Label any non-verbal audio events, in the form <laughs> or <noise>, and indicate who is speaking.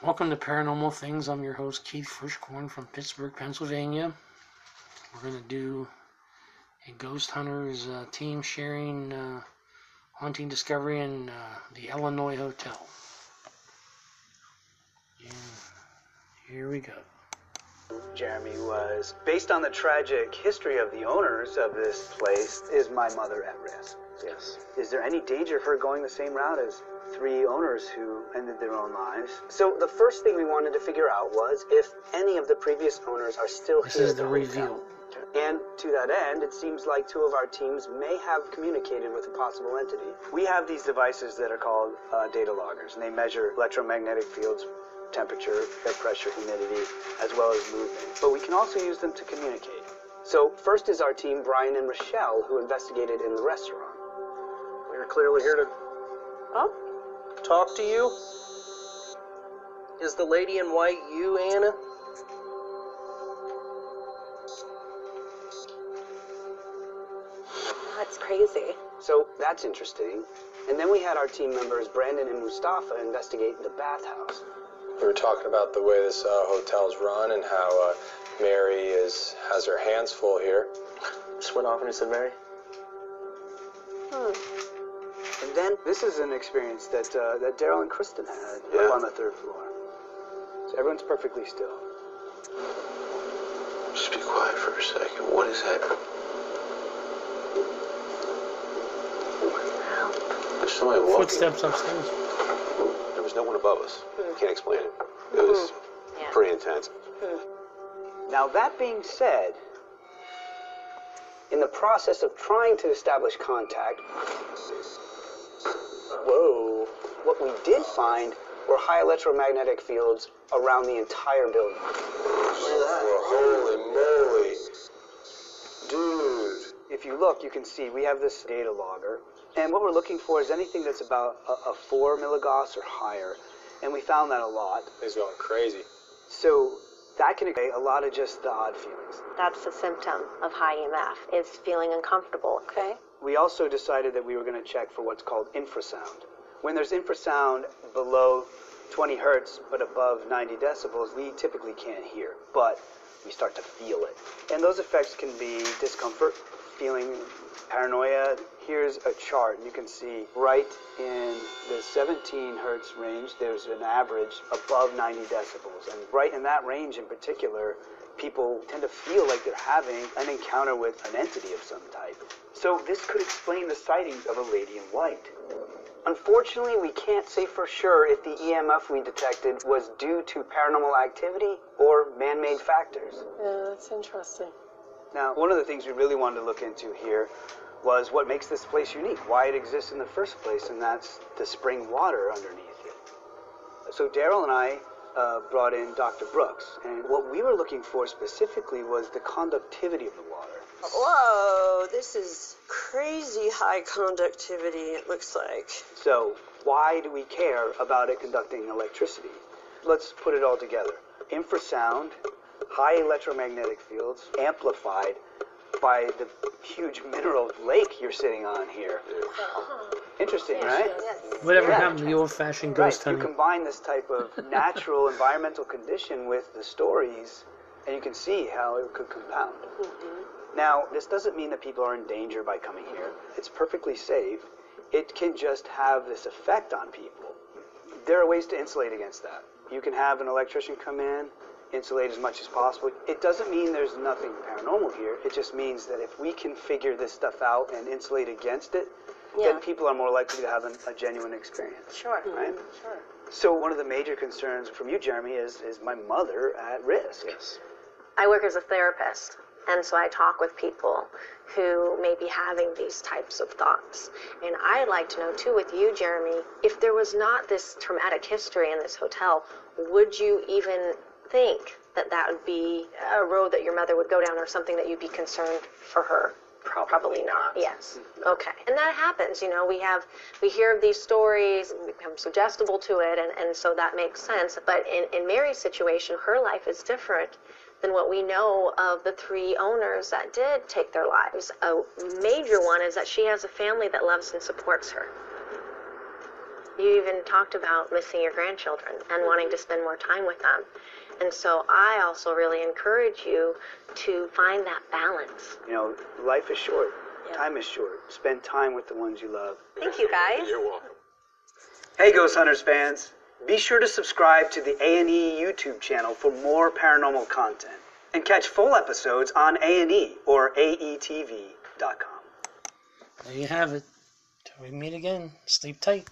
Speaker 1: Welcome to Paranormal Things. I'm your host, Keith Frischkorn from Pittsburgh, Pennsylvania. We're going to do a ghost hunters uh, team sharing uh, haunting discovery in uh, the Illinois Hotel. And here we go.
Speaker 2: Jeremy was based on the tragic history of the owners of this place. Is my mother at risk?
Speaker 3: Yes.
Speaker 2: Is there any danger of her going the same route as three owners who ended their own lives? So the first thing we wanted to figure out was if any of the previous owners are still here.
Speaker 1: This
Speaker 2: here.
Speaker 1: is
Speaker 2: at
Speaker 1: the reveal.
Speaker 2: And to that end, it seems like two of our teams may have communicated with a possible entity. We have these devices that are called uh, data loggers, and they measure electromagnetic fields, temperature, air pressure, humidity, as well as movement. But we can also use them to communicate. So first is our team, Brian and Rochelle, who investigated in the restaurant.
Speaker 3: We're clearly here to
Speaker 4: Oh,
Speaker 3: talk to you. Is the lady in white you, Anna?
Speaker 4: that's crazy.
Speaker 2: So that's interesting. And then we had our team members, Brandon and Mustafa, investigate the bathhouse.
Speaker 5: We were talking about the way this uh, hotel's run and how uh, Mary is has her hands full here.
Speaker 3: Just went off and he said, Mary.
Speaker 2: And then this is an experience that uh, that Daryl and Kristen had
Speaker 5: Yeah.
Speaker 2: up on the third floor. So everyone's perfectly still.
Speaker 5: Just be quiet for a second. What is that? There's somebody walking.
Speaker 1: Footsteps upstairs.
Speaker 6: There was no one above us. Hmm. Can't explain it. It was hmm.
Speaker 4: Yeah.
Speaker 6: pretty intense. Hmm.
Speaker 2: Now that being said, in the process of trying to establish contact, whoa, what we did find were high electromagnetic fields around the entire building.
Speaker 5: Holy moly. Dude.
Speaker 2: If you look, you can see we have this data logger. And what we're looking for is anything that's about a, a 4 milligauss or higher. And we found that a lot.
Speaker 5: He's going crazy.
Speaker 2: So that can create a lot of just the odd feelings.
Speaker 4: That's a symptom of high EMF, is feeling uncomfortable. Okay.
Speaker 2: We also decided that we were going to check for what's called infrasound. When there's infrasound below 20 hertz but above 90 decibels, we typically can't hear, but we start to feel it. And those effects can be discomfort, feeling paranoia. Here's a chart. You can see right in the 17 hertz range, there's an average above 90 decibels. And right in that range in particular, people tend to feel like they're having an encounter with an entity of some type. So this could explain the sightings of a lady in white. Unfortunately, we can't say for sure if the EMF we detected was due to paranormal activity or man made factors.
Speaker 4: Yeah, that's interesting.
Speaker 2: Now, one of the things we really wanted to look into here was what makes this place unique, why it exists in the first place, and that's the spring water underneath it. So Daryl and I uh, brought in Dr. Brooks, and what we were looking for specifically was the conductivity of the water.
Speaker 7: Whoa, this is crazy high conductivity, it looks like.
Speaker 2: So, why do we care about it conducting electricity? Let's put it all together. Infrasound, high electromagnetic fields, amplified by the huge mineral lake you're sitting on here. Uh-huh. Interesting, right?
Speaker 1: Whatever
Speaker 2: Yeah.
Speaker 1: happened to the old fashioned ghost
Speaker 2: Right.
Speaker 1: ghost
Speaker 2: You combine this type of natural <laughs> environmental condition with the stories, and you can see how it could compound. Mm-hmm. Now, this doesn't mean that people are in danger by coming here. It's perfectly safe. It can just have this effect on people. There are ways to insulate against that. You can have an electrician come in, insulate as much as possible. It doesn't mean there's nothing paranormal here. It just means that if we can figure this stuff out and insulate against it,
Speaker 4: Yeah.
Speaker 2: then people are more likely to have an, a genuine experience.
Speaker 4: Sure.
Speaker 2: Right? Mm-hmm.
Speaker 4: Sure.
Speaker 2: So one of the major concerns from you, Jeremy, is is my mother at risk?
Speaker 5: Yes.
Speaker 4: I work as a therapist, and so I talk with people who may be having these types of thoughts. And I'd like to know, too, with you, Jeremy, if there was not this traumatic history in this hotel, would you even think that that would be a road that your mother would go down or something that you'd be concerned for her?
Speaker 2: Probably
Speaker 4: not. Yes. Mm-hmm. Okay. And that happens. You know, we have we hear of these stories, we become suggestible to it, and, and so that makes sense. But in, in Mary's situation, her life is different than what we know of the three owners that did take their lives. A major one is that she has a family that loves and supports her. You even talked about missing your grandchildren and wanting to spend more time with them. And so I also really encourage you to find that balance.
Speaker 2: You know, life is short.
Speaker 4: Yeah.
Speaker 2: Time is short. Spend time with the ones you love.
Speaker 4: Thank you guys.
Speaker 6: You're welcome.
Speaker 2: Hey, Ghost Hunters fans! Be sure to subscribe to the A&E YouTube channel for more paranormal content, and catch full episodes on A&E or AETV.com.
Speaker 1: There you have it. Till we meet again, sleep tight.